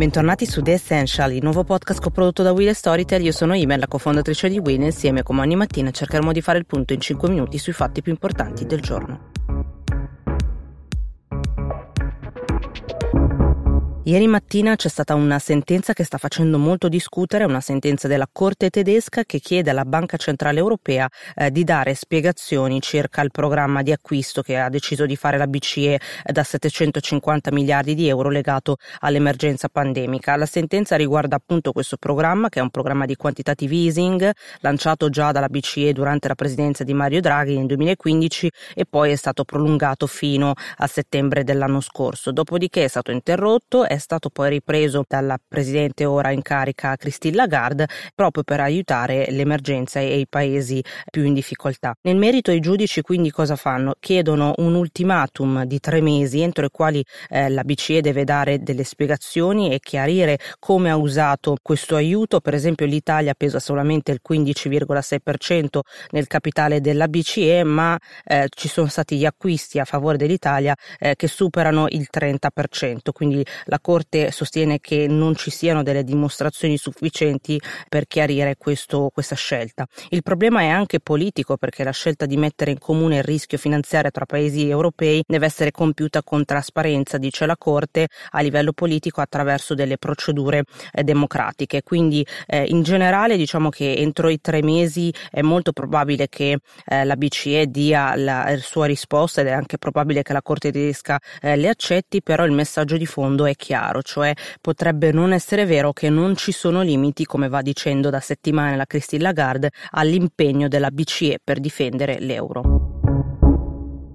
Bentornati su The Essential, il nuovo podcast coprodotto da Will Storytel. Io sono Ime, la cofondatrice di Will, insieme come ogni mattina cercheremo di fare il punto in 5 minuti sui fatti più importanti del giorno. Ieri mattina c'è stata una sentenza che sta facendo molto discutere, una sentenza della Corte tedesca che chiede alla Banca Centrale Europea eh, di dare spiegazioni circa il programma di acquisto che ha deciso di fare la BCE eh, da 750 miliardi di euro legato all'emergenza pandemica. La sentenza riguarda appunto questo programma che è un programma di quantitative easing lanciato già dalla BCE durante la presidenza di Mario Draghi nel 2015 e poi è stato prolungato fino a settembre dell'anno scorso. Dopodiché è stato interrotto, è stato poi ripreso dalla presidente ora in carica Christine Lagarde proprio per aiutare l'emergenza e i paesi più in difficoltà. Nel merito i giudici quindi cosa fanno? Chiedono un ultimatum di tre mesi entro i quali eh, la BCE deve dare delle spiegazioni e chiarire come ha usato questo aiuto. Per esempio l'Italia pesa solamente il 15,6% nel capitale della BCE, ma eh, ci sono stati gli acquisti a favore dell'Italia eh, che superano il 30%, quindi la Corte sostiene che non ci siano delle dimostrazioni sufficienti per chiarire questo, questa scelta. Il problema è anche politico perché la scelta di mettere in comune il rischio finanziario tra paesi europei deve essere compiuta con trasparenza, dice la Corte, a livello politico attraverso delle procedure eh, democratiche. Quindi eh, in generale diciamo che entro i tre mesi è molto probabile che eh, la BCE dia la, la, sua risposta ed è anche probabile che la Corte tedesca eh, le accetti, però il messaggio di fondo è chiaro chiaro, cioè potrebbe non essere vero che non ci sono limiti, come va dicendo da settimane la Christine Lagarde, all'impegno della BCE per difendere l'euro.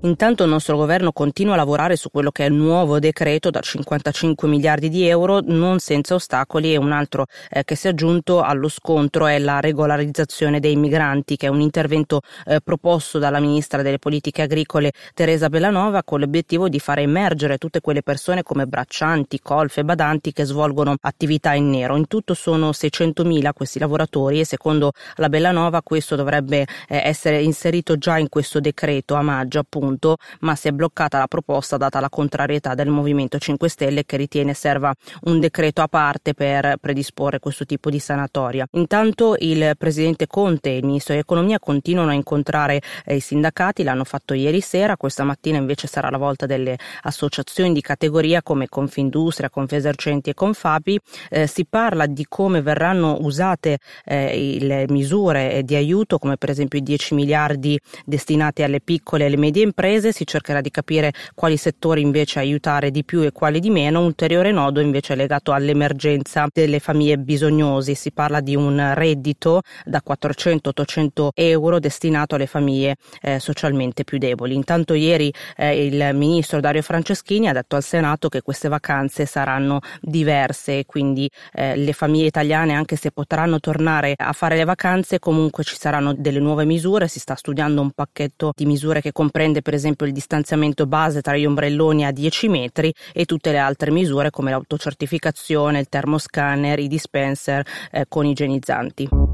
Intanto il nostro governo continua a lavorare su quello che è il nuovo decreto da 55 miliardi di euro, non senza ostacoli e un altro eh, che si è aggiunto allo scontro è la regolarizzazione dei migranti, che è un intervento eh, proposto dalla ministra delle politiche agricole Teresa Bellanova con l'obiettivo di fare emergere tutte quelle persone come braccianti, colfe, badanti che svolgono attività in nero. In tutto sono 600.000 questi lavoratori e secondo la Bellanova questo dovrebbe eh, essere inserito già in questo decreto a maggio appunto punto, ma si è bloccata la proposta data la contrarietà del Movimento 5 Stelle che ritiene serva un decreto a parte per predisporre questo tipo di sanatoria. Intanto il Presidente Conte e il Ministro dell'Economia continuano a incontrare eh, i sindacati, l'hanno fatto ieri sera, questa mattina invece sarà la volta delle associazioni di categoria come Confindustria, Confesercenti e Confapi. Eh, si parla di come verranno usate eh, le misure di aiuto, come per esempio i 10 miliardi destinati alle piccole e alle medie imprese imprese, si cercherà di capire quali settori invece aiutare di più e quali di meno. Un ulteriore nodo invece è legato all'emergenza delle famiglie bisognosi, si parla di un reddito da 400-800 euro destinato alle famiglie eh, socialmente più deboli. Intanto ieri eh, il ministro Dario Franceschini ha detto al Senato che queste vacanze saranno diverse e quindi eh, le famiglie italiane anche se potranno tornare a fare le vacanze comunque ci saranno delle nuove misure, si sta studiando un pacchetto di misure che comprende per esempio il distanziamento base tra gli ombrelloni a 10 metri e tutte le altre misure come l'autocertificazione, il termoscanner, i dispenser eh, con igienizzanti.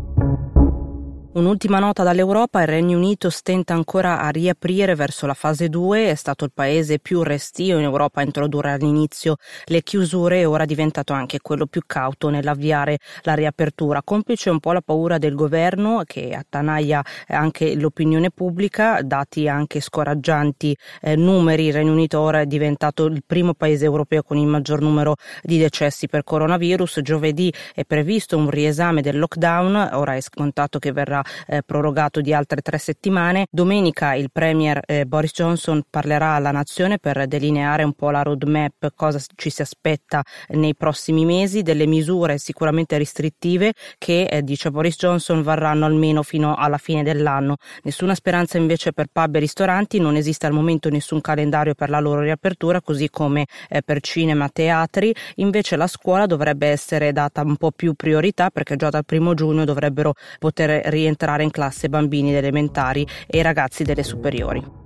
Un'ultima nota dall'Europa, il Regno Unito stenta ancora a riaprire verso la fase 2, è stato il paese più restio in Europa a introdurre all'inizio le chiusure e ora è diventato anche quello più cauto nell'avviare la riapertura, complice un po' la paura del governo che attanaglia anche l'opinione pubblica, dati anche scoraggianti eh, numeri, il Regno Unito ora è diventato il primo paese europeo con il maggior numero di decessi per coronavirus, giovedì è previsto un riesame del lockdown, ora è scontato che verrà eh, prorogato di altre tre settimane. Domenica il Premier eh, Boris Johnson parlerà alla nazione per delineare un po' la roadmap, cosa ci si aspetta nei prossimi mesi, delle misure sicuramente restrittive che, eh, dice Boris Johnson, varranno almeno fino alla fine dell'anno. Nessuna speranza invece per pub e ristoranti, non esiste al momento nessun calendario per la loro riapertura, così come eh, per cinema, teatri. Invece la scuola dovrebbe essere data un po' più priorità perché già dal primo giugno dovrebbero poter rientrare entrare in classe bambini elementari e ragazzi delle superiori.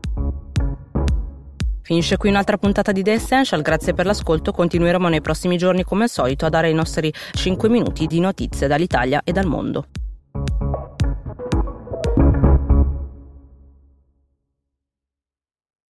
Finisce qui un'altra puntata di The Essential, grazie per l'ascolto, continueremo nei prossimi giorni come al solito a dare i nostri 5 minuti di notizie dall'Italia e dal mondo.